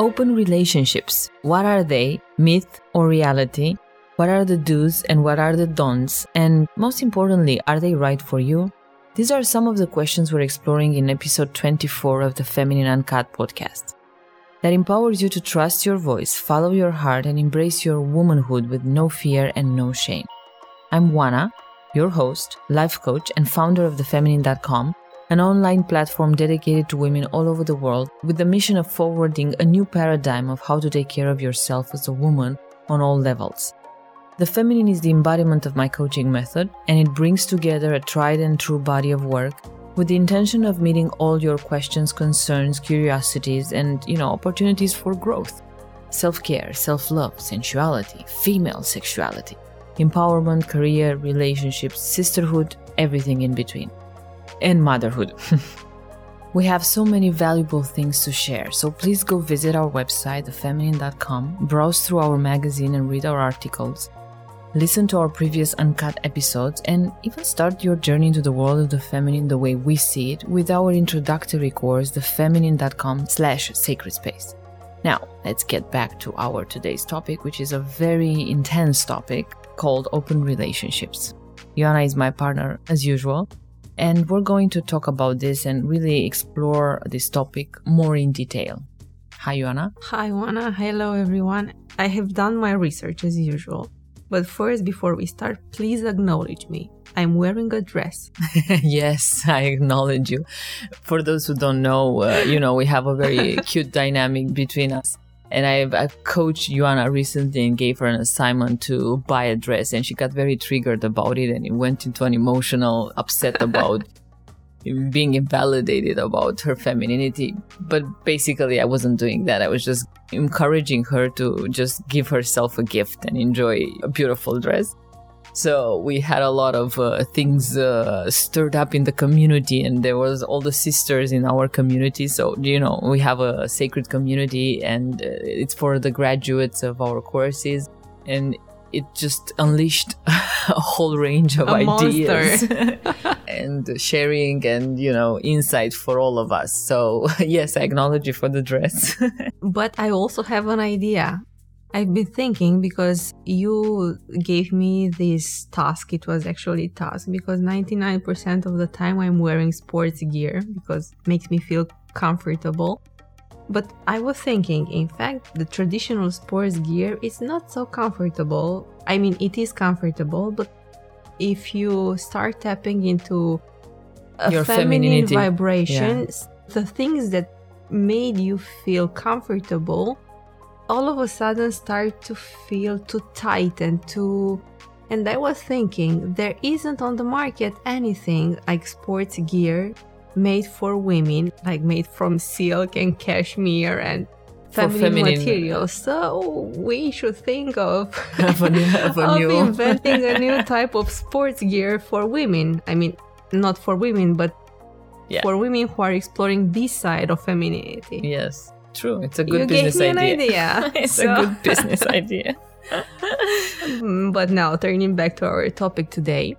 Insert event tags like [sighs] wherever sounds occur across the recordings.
Open relationships. What are they? Myth or reality? What are the do's and what are the don'ts? And most importantly, are they right for you? These are some of the questions we're exploring in episode 24 of the Feminine Uncut podcast. That empowers you to trust your voice, follow your heart, and embrace your womanhood with no fear and no shame. I'm Juana, your host, life coach, and founder of thefeminine.com an online platform dedicated to women all over the world with the mission of forwarding a new paradigm of how to take care of yourself as a woman on all levels. The feminine is the embodiment of my coaching method, and it brings together a tried and true body of work with the intention of meeting all your questions, concerns, curiosities, and, you know, opportunities for growth. Self-care, self-love, sensuality, female sexuality, empowerment, career, relationships, sisterhood, everything in between and motherhood. [laughs] we have so many valuable things to share, so please go visit our website, thefeminine.com, browse through our magazine and read our articles, listen to our previous uncut episodes, and even start your journey into the world of the feminine the way we see it with our introductory course, thefeminine.com slash sacred space. Now, let's get back to our today's topic, which is a very intense topic called open relationships. Joanna is my partner as usual, and we're going to talk about this and really explore this topic more in detail. Hi, Joanna. Hi, Juana. Hello, everyone. I have done my research as usual. But first, before we start, please acknowledge me. I'm wearing a dress. [laughs] yes, I acknowledge you. For those who don't know, uh, you know, we have a very [laughs] cute dynamic between us. And I've, I've coached Joanna recently and gave her an assignment to buy a dress, and she got very triggered about it, and it went into an emotional upset about [laughs] being invalidated about her femininity. But basically, I wasn't doing that. I was just encouraging her to just give herself a gift and enjoy a beautiful dress. So we had a lot of uh, things uh, stirred up in the community, and there was all the sisters in our community. So you know, we have a sacred community, and uh, it's for the graduates of our courses, and it just unleashed [laughs] a whole range of A ideas [laughs] [laughs] and sharing and you know insight for all of us. So yes, I acknowledge you for the dress. but I also have an idea. I've been thinking because you gave me this task. It was actually a task because 99% of the time I'm wearing sports gear because it makes me feel comfortable. But I was thinking, in fact, the traditional sports gear is not so comfortable. I mean, it is comfortable, but if you start tapping into a Your feminine femininity. vibration, the things that made you feel comfortable all of a sudden start to feel too tight and too and i was thinking there isn't on the market anything like sports gear made for women like made from silk and cashmere and feminine, materials. [laughs] So we should think of, Of a new- [laughs] of a new- inventing a new [laughs] type of sports gear for women. I mean not for women but Yeah. for women who are exploring this side of femininity. Yes, true. It's a good you business gave me idea. an idea. [laughs] it's So- a good business [laughs] idea. Mm, but now, turning back to our topic today,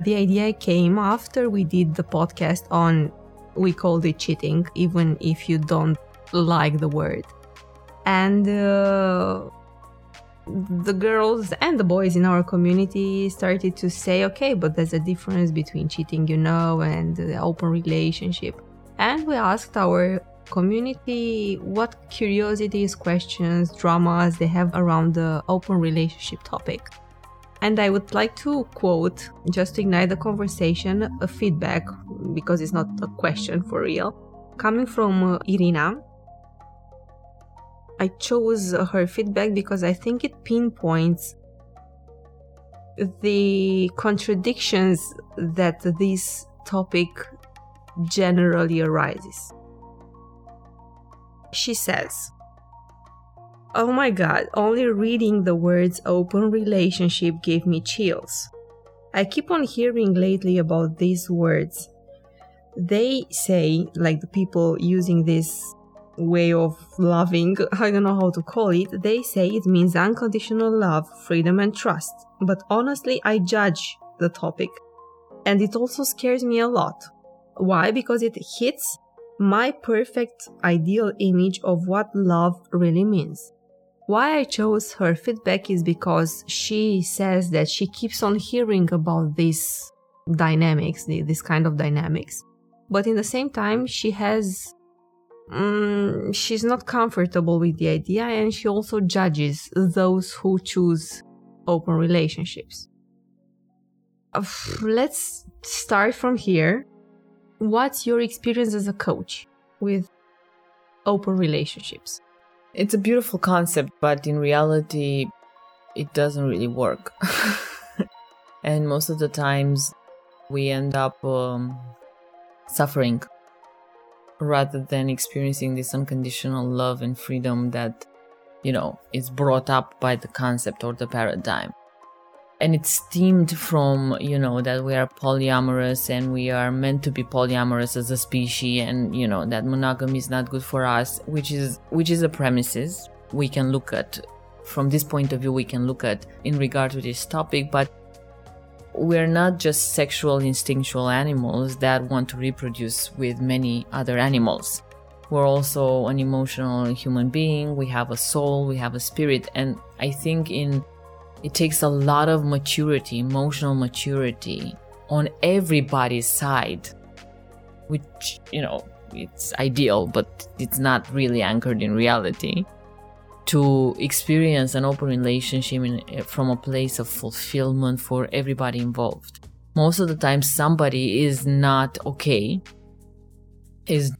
the idea came after we did the podcast on, we called it cheating, even if you don't like the word. And uh, the girls and the boys in our community started to say, okay, but there's a difference between cheating, you know, and the open relationship. And we asked our community what curiosities, questions, dramas they have around the open relationship topic. And I would like to quote, just to ignite the conversation, a feedback, because it's not a question for real, coming from uh, Irina. I chose her feedback because I think it pinpoints the contradictions that this topic generally arises. She says, Oh my god, only reading the words open relationship gave me chills. I keep on hearing lately about these words. They say, like the people using this way of loving, [laughs] I don't know how to call it, they say it means unconditional love, freedom, and trust. But honestly, I judge the topic. And it also scares me a lot. Why? Because it hits my perfect ideal image of what love really means. Why I chose her feedback is because she says that she keeps on hearing about these dynamics, this kind of dynamics. But in the same time, she has um, she's not comfortable with the idea and she also judges those who choose open relationships. Let's start from here. What's your experience as a coach with open relationships? It's a beautiful concept, but in reality, it doesn't really work. [laughs] and most of the times, we end up um, suffering rather than experiencing this unconditional love and freedom that, you know, is brought up by the concept or the paradigm. And it's stemmed from, you know, that we are polyamorous and we are meant to be polyamorous as a species and, you know, that monogamy is not good for us, which is which is a premises we can look at from this point of view we can look at in regard to this topic, but we're not just sexual instinctual animals that want to reproduce with many other animals. We're also an emotional human being. We have a soul, we have a spirit, and I think in it takes a lot of maturity, emotional maturity on everybody's side, which, you know, it's ideal, but it's not really anchored in reality to experience an open relationship in, from a place of fulfillment for everybody involved. Most of the time, somebody is not okay, is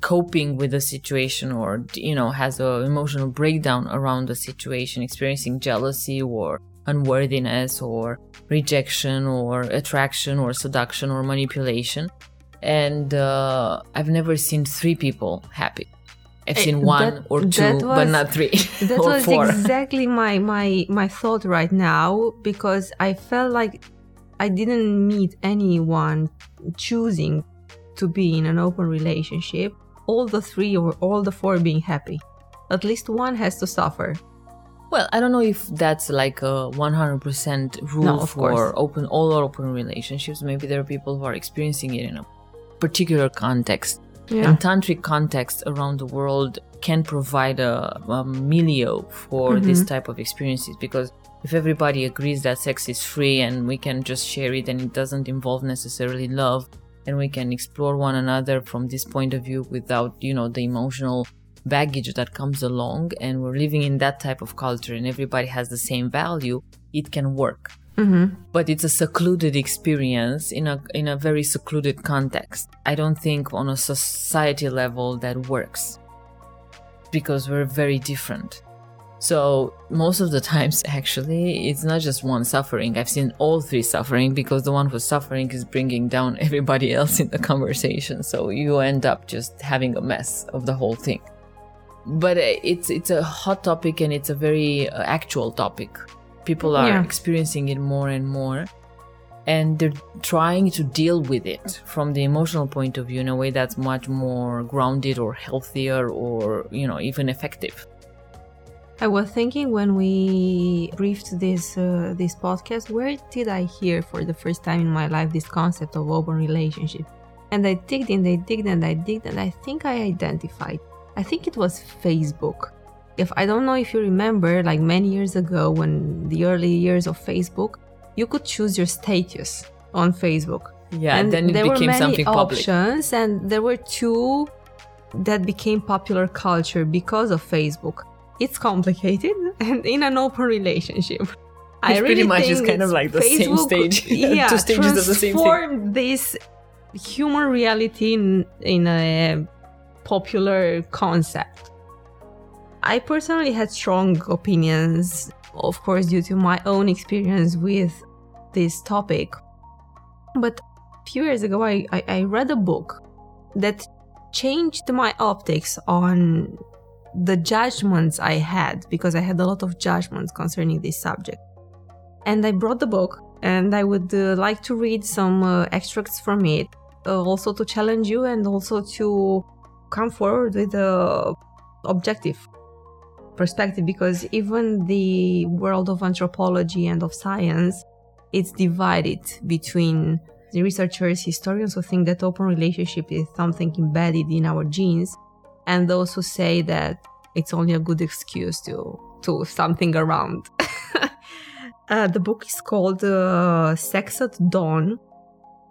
coping with the situation or, you know, has an emotional breakdown around the situation, experiencing jealousy or unworthiness or rejection or attraction or seduction or manipulation. And uh, I've never seen three people happy. I've seen eh, one that, or two, was, but not three [laughs] that [laughs] or was four. exactly my my my thought right now because I felt like I didn't meet anyone choosing to be in an open relationship. All the three or all the four being happy. At least one has to suffer. Well, I don't know if that's like a 100% rule no, for course. open all or open relationships. Maybe there are people who are experiencing it in a particular context yeah. and tantric context around the world can provide a, a milieu for mm-hmm. this type of experiences because if everybody agrees that sex is free and we can just share it and it doesn't involve necessarily love and we can explore one another from this point of view without you know the emotional baggage that comes along and we're living in that type of culture and everybody has the same value it can work Mm-hmm. But it's a secluded experience in a in a very secluded context. I don't think on a society level that works because we're very different. So most of the [laughs] times, actually, it's not just one suffering. I've seen all three suffering because the one who's suffering is bringing down [laughs] everybody else in the conversation. So you end up just having a mess of the whole thing. But it's it's a hot topic and it's a very uh, actual topic. People are yeah. experiencing it more and more. And they're trying to deal with it from the emotional point of view in a way that's much more grounded or healthier or you know even effective. I was thinking when we briefed this uh, this podcast where did i hear for the first time in my life this concept of open relationship? And i digged and i digged and i digged and i think i identified i think it was facebook if I don't know if you remember, like many years ago, when the early years of Facebook, you could choose your status on Facebook. Yeah, and then it there became were many something options, and there were two that became popular culture because of Facebook. It's complicated [laughs] and in an open relationship. [laughs] It's I really pretty much is kind of like the Facebook, same stage. [laughs] Yeah, two stages of the same thing. this human reality in, in a popular concept. I personally had strong opinions, of course, due to my own experience with this topic. But a few years ago, I, I, I read a book that changed my optics on the judgments I had because I had a lot of judgments concerning this subject. And I brought the book and I would uh, like to read some uh, extracts from it, uh, also to challenge you and also to come forward with a objective perspective because even the world of anthropology and of science it's divided between The researchers, historians who think that open relationship is something embedded in our genes, and those who say that it's only a good excuse to to something around. [laughs] uh, the book is called uh, Sex at Dawn.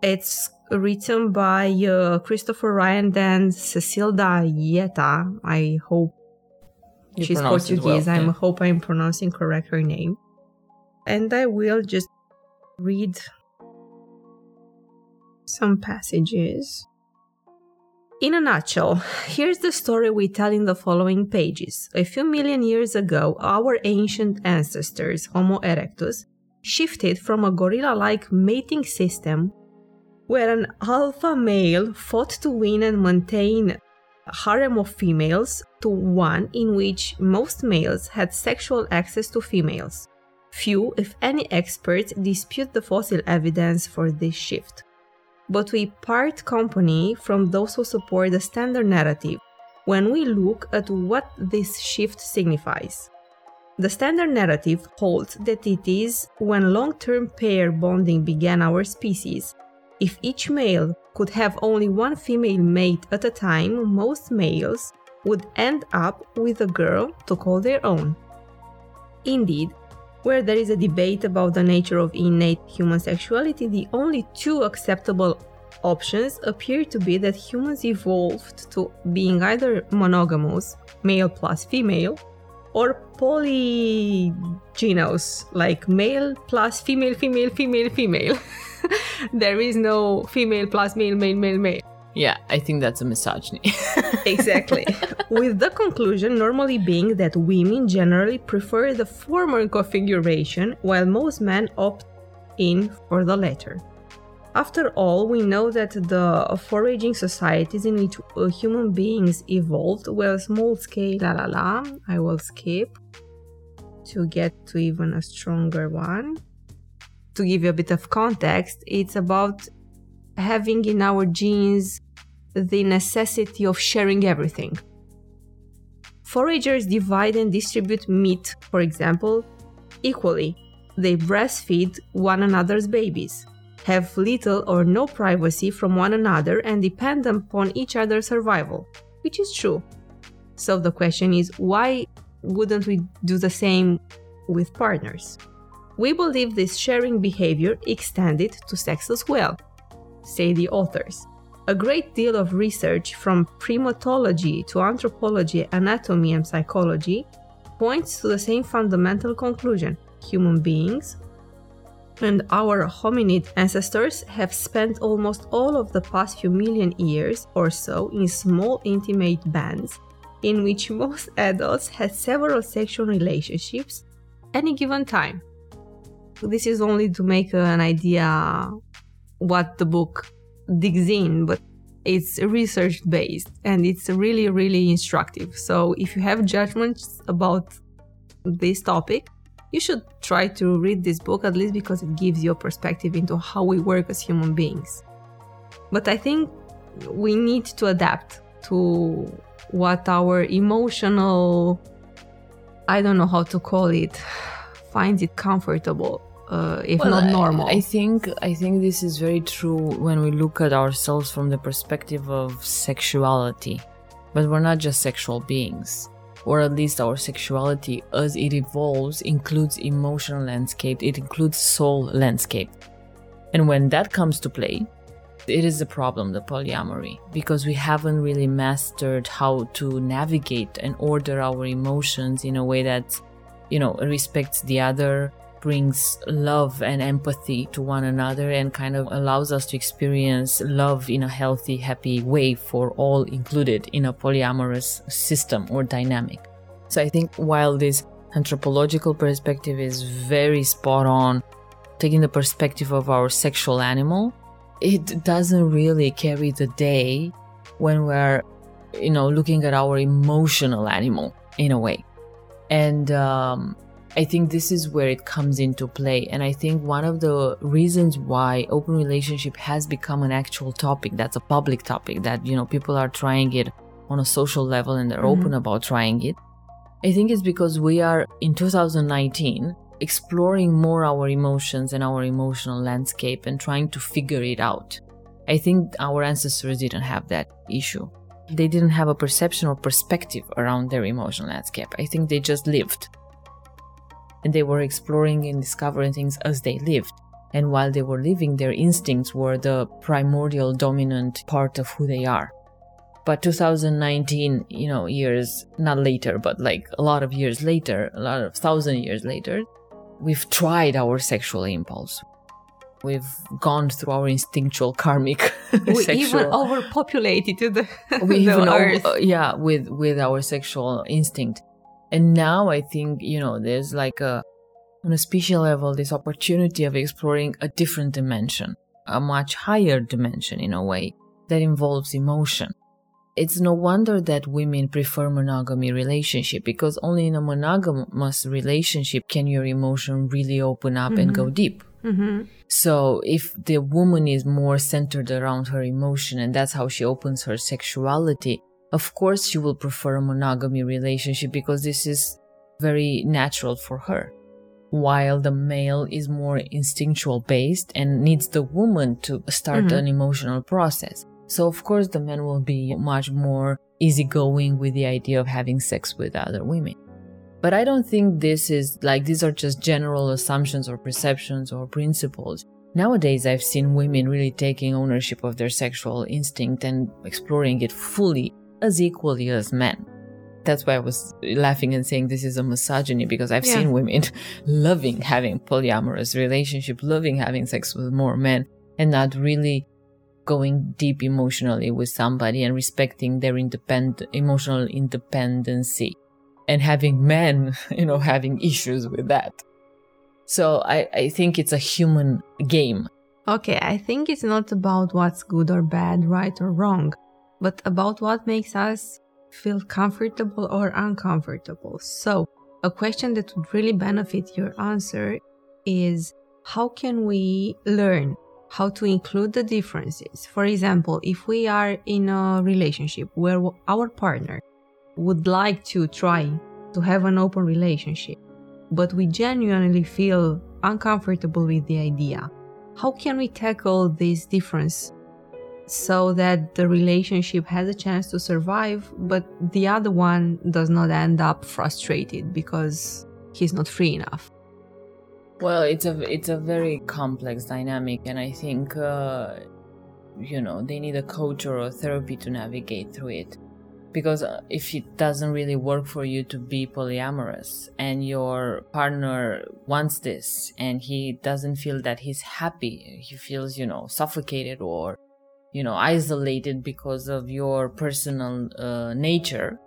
It's written by uh, Christopher Ryan and Cacilda Jethá. I hope You she's Portuguese. well, I yeah. hope I'm pronouncing correct her name. And I will just read some passages. In a nutshell, here's the story we tell in the following pages. A few million years ago, our ancient ancestors, Homo erectus, shifted from a gorilla like mating system where an alpha male fought to win and maintain a harem of females to one in which most males had sexual access to females. Few, if any, experts dispute the fossil evidence for this shift. But we part company from those who support the standard narrative when we look at what this shift signifies. The standard narrative holds that it is when long term pair bonding began our species. If each male could have only one female mate at a time, most males would end up with a girl to call their own. Indeed, where there is a debate about the nature of innate human sexuality, the only two acceptable options appear to be that humans evolved to being either monogamous, male plus female, or polygynous, like male plus female, female, female, female. [laughs] there is no female plus male, male, male, male. Yeah, I think that's a misogyny. [laughs] Exactly. With the conclusion normally being that women generally prefer the former configuration, while most men opt in for the latter. After all, we know that the foraging societies in which uh, human beings evolved were small scale, la la la. I will skip to get to even a stronger one. To give you a bit of context, it's about having in our genes the necessity of sharing everything. Foragers divide and distribute meat, for example, equally. They breastfeed one another's babies, have little or no privacy from one another, and depend upon each other's survival, which is true. So the question is why wouldn't we do the same with partners? We believe this sharing behavior extended to sex as well, say the authors. A great deal of research from primatology to anthropology, anatomy, and psychology points to the same fundamental conclusion human beings and our hominid ancestors have spent almost all of the past few million years or so in small intimate bands in which most [laughs] adults had several sexual relationships any given time. This is only to make an idea what the book digs in, but it's research based and it's really, really instructive. So if you have judgments about this topic, you should try to read this book at least because it gives you a perspective into how we work as human beings. But I think we need to adapt to what our emotional, I don't know how to call it, [sighs] finds it comfortable, uh, if Well, not I- normal. I, think I think this is very true when we look at ourselves from the perspective of sexuality. But we're not just sexual beings. Or at least our sexuality as it evolves includes emotional landscape, it includes soul landscape. And when that comes to play, it is a problem, the polyamory, because we haven't really mastered how to navigate and order our emotions in a way that, you know, respects the other, brings love and empathy to one another, and kind of allows us to experience love in a healthy, happy way for all included in a polyamorous system or dynamic. So I think while this anthropological perspective is very spot on, taking the perspective of our sexual animal, it doesn't really carry the day when we're, you know, looking at our emotional animal in a way. And um, I think this is where it comes into play. And I think one of the reasons why open relationship has become an actual topic, that's a public topic, that, you know, people are trying it on a social level and they're Mhm. open about trying it. I think it's because we are in 2019 exploring more our emotions and our emotional landscape and trying to figure it out. I think our ancestors didn't have that issue. They didn't have a perception or perspective around their emotional landscape. I think they just lived. And they were exploring and discovering things as they lived. And while they were living, their instincts were the primordial dominant part of who they are. But 2019, you know, years, not later, but like a lot of years later, a lot of thousand years later, we've tried our sexual impulse. We've gone through our instinctual karmic [laughs] We sexual. even overpopulated the, we [laughs] the even earth. over, yeah with with our sexual instinct and now i think you know there's like a on a spatial level this opportunity of exploring a different dimension a much higher dimension in a way that involves emotion. It's no wonder that women prefer monogamy relationship because only in a monogamous relationship can your emotion really open up and go deep. Mhm. so if the woman is more centered around her emotion and that's how she opens her sexuality, of course she will prefer a monogamy relationship because this is very natural for her. While the male is more instinctual based and needs the woman to start Mhm. an emotional process. So of course the man will be much more easygoing with the idea of having sex with other women. But I don't think this is like these are just general assumptions or perceptions or principles. Nowadays, I've seen women really taking ownership of their sexual instinct and exploring it fully as equally as men. That's why I was laughing and saying this is a misogyny because I've Yeah. seen women [laughs] loving having polyamorous relationship, loving having sex with more men and not really going deep emotionally with somebody and respecting their independent emotional independency and having men, [laughs] you know, having issues with that. So I, I think it's a human game. Okay, I think it's not about what's good or bad, right or wrong, but about what makes us feel comfortable or uncomfortable. So, a question that would really benefit your answer is how can we learn how to include the differences? For example, if we are in a relationship where our partner would like to try to have an open relationship, but we genuinely feel uncomfortable with the idea how can we tackle this difference so that the relationship has a chance to survive but the other one does not end up frustrated because he's not free enough Well, it's a it's a very complex dynamic, and I think uh, you know they need a coach or a therapy to navigate through it. Because uh, if it doesn't really work for you to be polyamorous, and your partner wants this, and he doesn't feel that he's happy, he feels you know suffocated or you know isolated because of your personal uh, nature.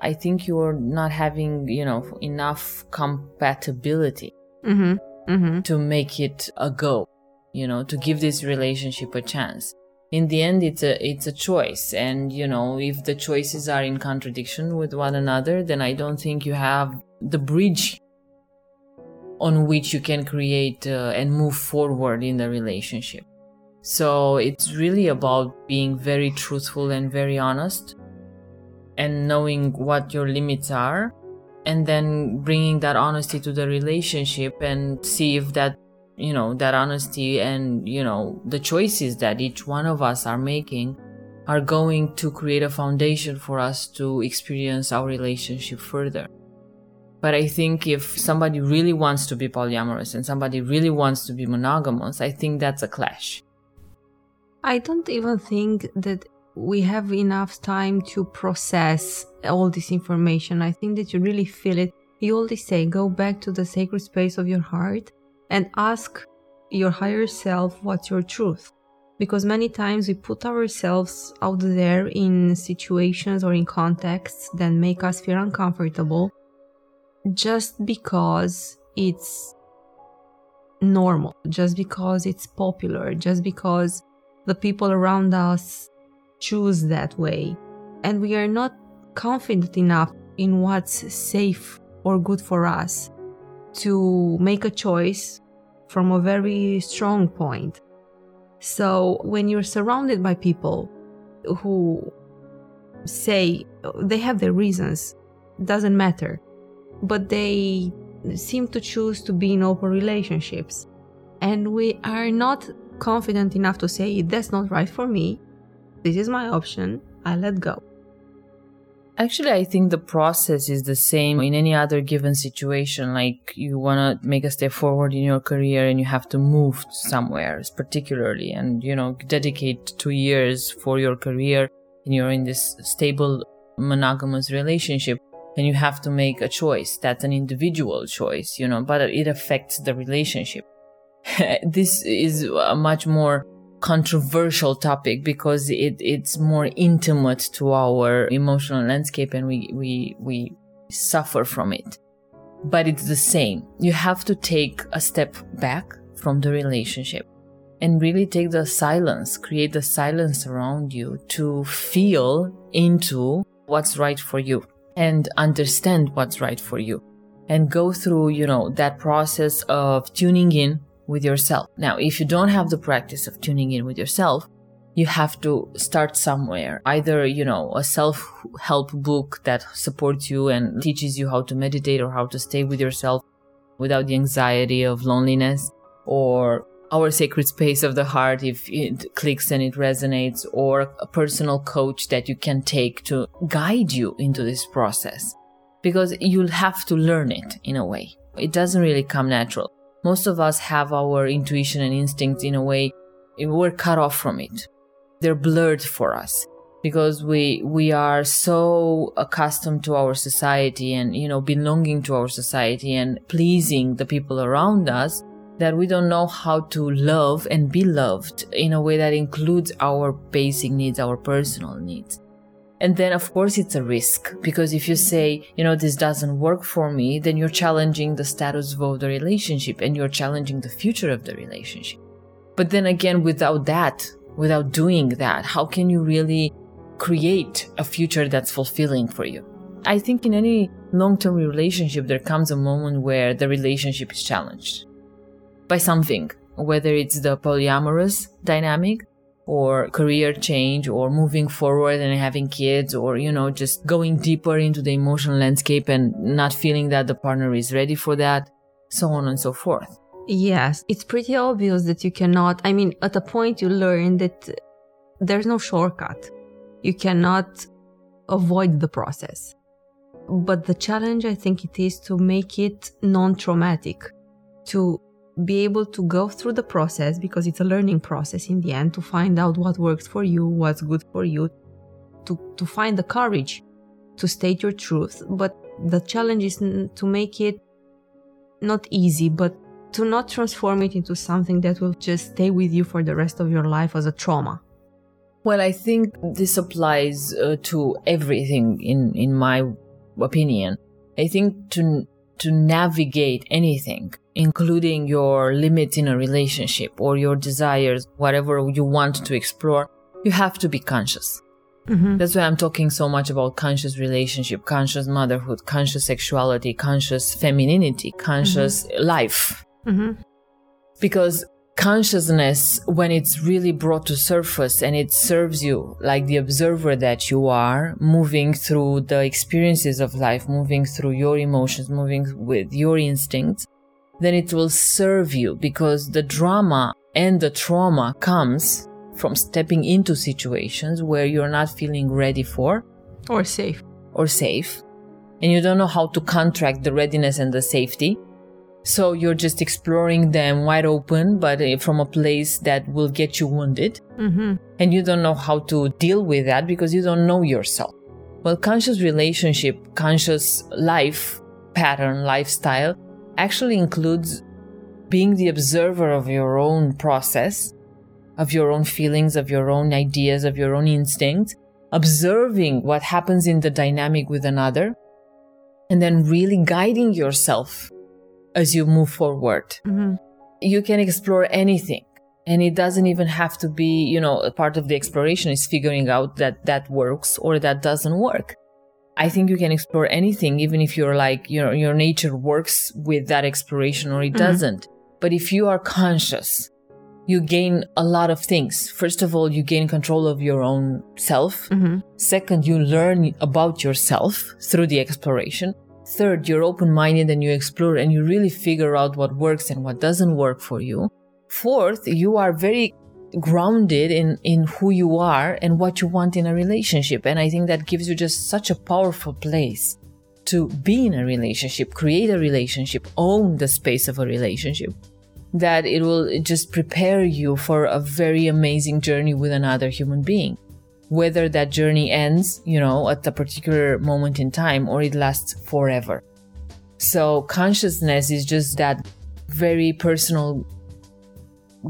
I think you're not having you know enough compatibility mm-hmm. Mm-hmm. to make it a go you know to give this relationship a chance. In the end it's a it's a choice. And you know if the choices are in contradiction with one another then i don't think you have the bridge on which you can create uh, and move forward in the relationship so it's really about being very truthful and very honest and knowing what your limits are and then bringing that honesty to the relationship and see if that you know that honesty and you know the choices that each one of us are making are going to create a foundation for us to experience our relationship further. But i think if somebody really wants to be polyamorous and somebody really wants to be monogamous i think that's a clash i don't even think that we have enough time to process all this information. I think that you really feel it. You always say, go back to the sacred space of your heart and ask your higher self what's your truth. Because many times we put ourselves out there in situations or in contexts that make us feel uncomfortable just because it's normal, just because it's popular, just because the people around us choose that way. And we are not confident enough in what's safe or good for us to make a choice from a very strong point. So when you're surrounded by people who say they have their reasons, doesn't matter, but they seem to choose to be in open relationships. And we are not confident enough to say, that's not right for me. This is my option. I let go. Actually, I think the process is the same in any other given situation. Like you want to make a step forward in your career and you have to move somewhere particularly and, you know, dedicate two years for your career and you're in this stable monogamous relationship and you have to make a choice. That's an individual choice, you know, but it affects the relationship. [laughs] this is a much more controversial topic because it, it's more intimate to our emotional landscape and we, we, we suffer from it. But it's the same. You have to take a step back from the relationship and really take the silence, create the silence around you to feel into what's right for you and understand what's right for you and go through, you know, that process of tuning in with yourself. Now, if you don't have the practice of tuning in with yourself, you have to start somewhere. Either, you know, a self help book that supports you and teaches you how to meditate or how to stay with yourself without the anxiety of loneliness or our sacred space of the heart if it clicks and it resonates or a personal coach that you can take to guide you into this process because you'll have to learn it in a way. It doesn't really come natural most of us have our intuition and instincts in a way we're cut off from it. They're blurred for us because we we are so accustomed to our society and you know belonging to our society and pleasing the people around us that we don't know how to love and be loved in a way that includes our basic needs our personal needs and then, of course, it's a risk because if you say, you know, this doesn't work for me, then you're challenging the status quo of the relationship and you're challenging the future of the relationship. But then again, without that, without doing that, how can you really create a future that's fulfilling for you? I think in any long term relationship, there comes a moment where the relationship is challenged by something, whether it's the polyamorous dynamic or career change or moving forward and having kids or, you know, just going deeper into the emotional landscape and not feeling that the partner is ready for that, so on and so forth. Yes, it's pretty obvious that you cannot, I mean, at a point you learn that there's no shortcut. You cannot avoid the process. But the challenge, I think it is to make it non traumatic, to be able to go through the process because it's a learning process in the end to find out what works for you, what's good for you, to, to find the courage to state your truth. But the challenge is to make it not easy, but to not transform it into something that will just stay with you for the rest of your life as a trauma. Well, I think this applies uh, to everything in, in my opinion. I think to to navigate anything, including your limits in a relationship or your desires, whatever you want to explore, you have to be conscious. Mm-hmm. That's why I'm talking so much about conscious relationship, conscious motherhood, conscious sexuality, conscious femininity, conscious mm-hmm. life. Mm-hmm. Because consciousness when it's really brought to surface and it serves you like the observer that you are moving through the experiences of life moving through your emotions moving with your instincts then it will serve you because the drama and the trauma comes from stepping into situations where you're not feeling ready for or safe or safe and you don't know how to contract the readiness and the safety so you're just exploring them wide open, but uh, from a place that will get you wounded. Mm-hmm. And you don't know how to deal with that because you don't know yourself. Well, conscious relationship, conscious life pattern, lifestyle actually includes being the observer of your own process, of your own feelings, of your own ideas, of your own instincts, observing what happens in the dynamic with another, and then really guiding yourself as you move forward. Mm-hmm. You can explore anything. And it doesn't even have to be, you know, a part of the exploration is figuring out that that works or that doesn't work. I think you can explore anything, even if you're like, you know, your nature works with that exploration or it mm-hmm. doesn't. But if you are conscious, you gain a lot of things. First of all, you gain control of your own self. Mm-hmm. Second, you learn about yourself through the exploration. Third, you're open minded and you explore and you really figure out what works and what doesn't work for you. Fourth, you are very grounded in, in who you are and what you want in a relationship. And I think that gives you just such a powerful place to be in a relationship, create a relationship, own the space of a relationship, that it will just prepare you for a very amazing journey with another human being. Whether that journey ends, you know, at a particular moment in time or it lasts forever. So consciousness is just that very personal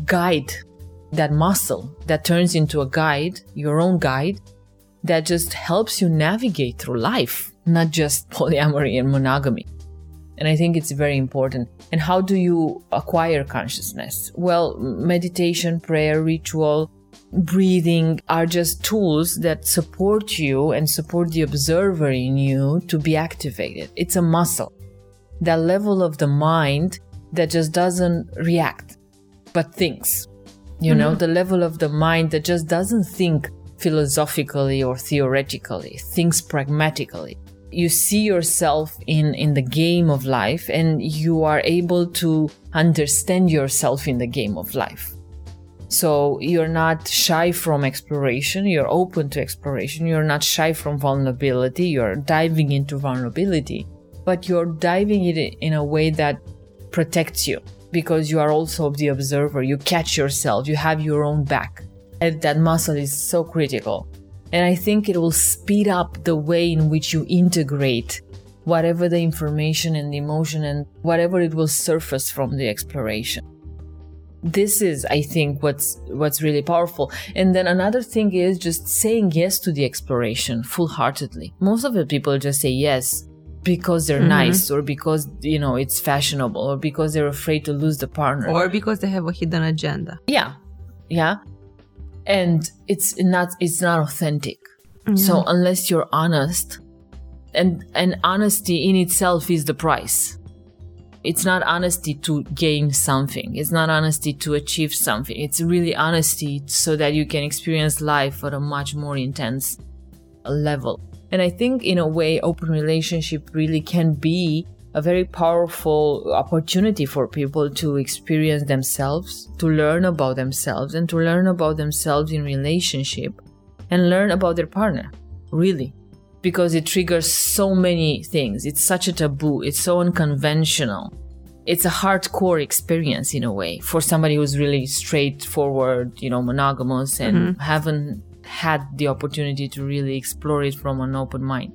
guide that muscle that turns into a guide, your own guide, that just helps you navigate through life, not just [laughs] polyamory and monogamy. And I think it's very important. And how do you acquire consciousness? Well, meditation, prayer, ritual, breathing are just tools that support you and support the observer in you to be activated. It's a muscle. That level of the mind that just doesn't react, but thinks you mm-hmm. know, the level of the mind that just doesn't think philosophically or theoretically, thinks pragmatically. You see yourself in, in the game of life and you are able to understand yourself in the game of life. So you're not shy from exploration, you're open to exploration, you're not shy from vulnerability, you're diving into vulnerability, but you're diving it in a way that protects you because you are also the observer. You catch yourself, you have your own back. And that muscle is so critical. And I think it will speed up the way in which you integrate whatever the information and the emotion and whatever it will surface from the exploration. This is, I think, what's what's really powerful. And then another thing is just saying yes to the exploration full heartedly. Most of the people just say yes because they're mm-hmm. nice or because you know it's fashionable or because they're afraid to lose the partner. Or because they have a hidden agenda. Yeah. Yeah. And it's not it's not authentic. Yeah. so unless you're honest and and honesty in itself is the price. It's not honesty to gain something. It's not honesty to achieve something. It's really honesty so that you can experience life at a much more intense level and I think in a way, open relationship really can be a very powerful opportunity for people to experience themselves, to learn about themselves, and to learn about themselves in relationship and learn about their partner. Really. Because it triggers so many things. It's such a taboo. It's so unconventional. It's a hardcore experience in a way for somebody who's really straightforward, you know, monogamous and mm-hmm. haven't had the opportunity to really explore it from an open mind.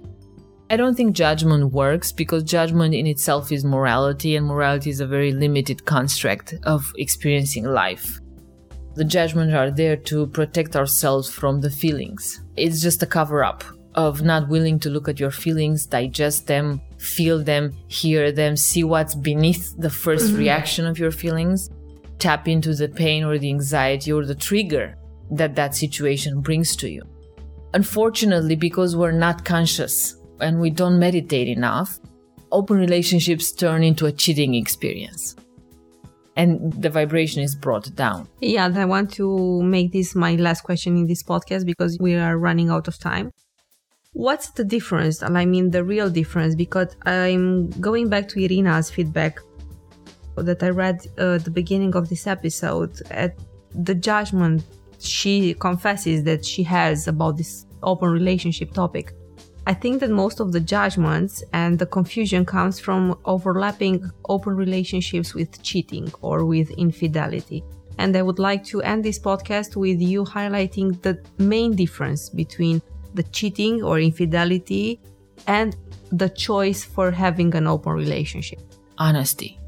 I don't think judgment works because judgment in itself is morality, and morality is a very limited construct of experiencing life. The judgments are there to protect ourselves from the feelings. It's just a cover up of not willing to look at your feelings, digest them, feel them, hear them, see what's beneath the 1st mm-hmm. reaction of your feelings, tap into the pain or the anxiety or the trigger that that situation brings to you. Unfortunately, because we're not conscious and we don't meditate enough, open relationships turn into a cheating experience. And the vibration is brought down. Yeah, I want to make this my last question in this podcast because we are running out of time. What's the difference? I mean, the real difference, because I'm going back to Irina's feedback that I read uh, at the beginning of this episode at the judgment she confesses that she has about this open relationship topic. I think that most of the judgments and the confusion comes from overlapping open relationships with cheating or with infidelity. And I would like to end this podcast with you highlighting the main difference between the cheating or infidelity and the choice for having an open relationship. Honesty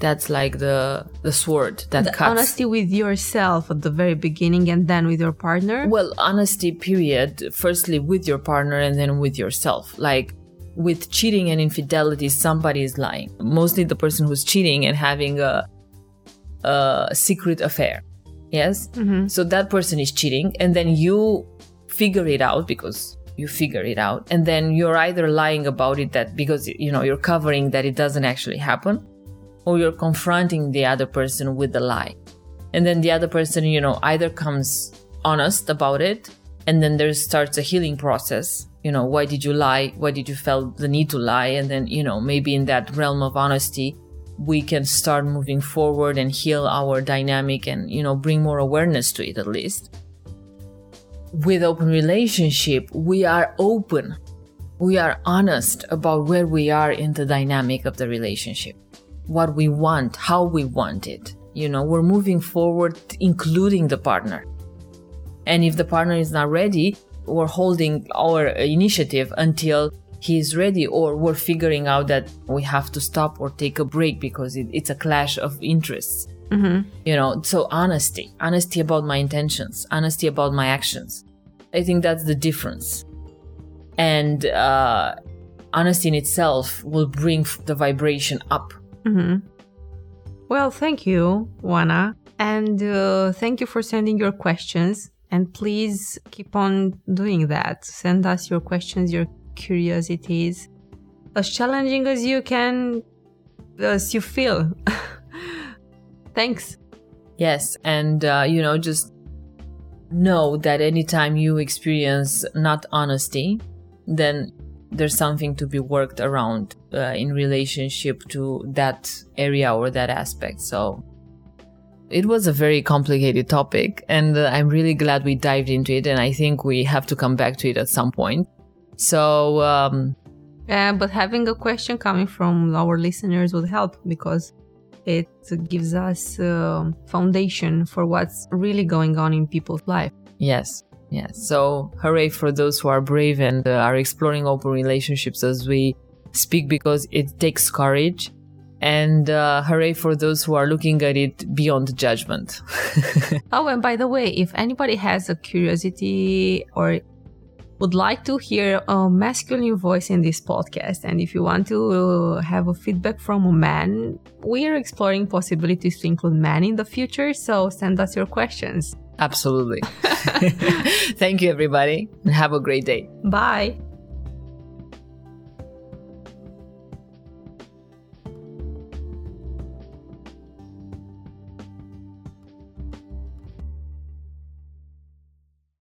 that's like the the sword that the cuts. honesty with yourself at the very beginning and then with your partner? Well honesty period firstly with your partner and then with yourself. Like with cheating and infidelity somebody is lying. Mostly the person who's cheating and having a a secret affair. Yes? Mm-hmm. so that person is cheating and then you figure it out because you figure it out. And then you're either lying about it that because you know you're covering that it doesn't actually happen or you're confronting the other person with the lie. And then the other person, you know, either comes honest about it and then there starts a healing process. You know why did you lie? Why did you feel the need to lie? And then you know maybe in that realm of honesty we can start moving forward and heal our dynamic and you know bring more awareness to it at least. With open relationship we are open. We are honest about where we are in the dynamic of the relationship what we want how we want it. You know we're moving forward including the partner. And if the partner is not ready we're holding our initiative until he's ready or we're figuring out that we have to stop or take a break because it, it's a clash of interests. Mm-hmm. you know so honesty honesty about my intentions honesty about my actions. I think that's the difference. And uh, honesty in itself will bring the vibration up Mm-hmm. Well, thank you, Juana. And uh, thank you for sending your questions. And please keep on doing that. Send us your questions, your curiosities, as challenging as you can, as you feel. [laughs] Thanks. yes and uh, you know just know that anytime you experience not honesty then there's something to be worked around uh, in relationship to that area or that aspect. So it was a very complicated topic and uh, i'm really glad we dived into it and i think we have to come back to it at some point. So um, Uh, but having a question coming from our listeners would help because it gives us a foundation for what's really going on in people's life. Yes, yes. So, hooray for those who are brave and uh, are exploring open relationships as we speak because it takes courage. And uh, hooray for those who are looking at it beyond judgment. [laughs] Oh, and by the way, if anybody has a curiosity or would like to hear a masculine voice in this podcast, and if you want to have a feedback from a man, we are exploring possibilities to include men in the future. So send us your questions. Absolutely. [laughs] Thank you, everybody, and have a great day. Bye.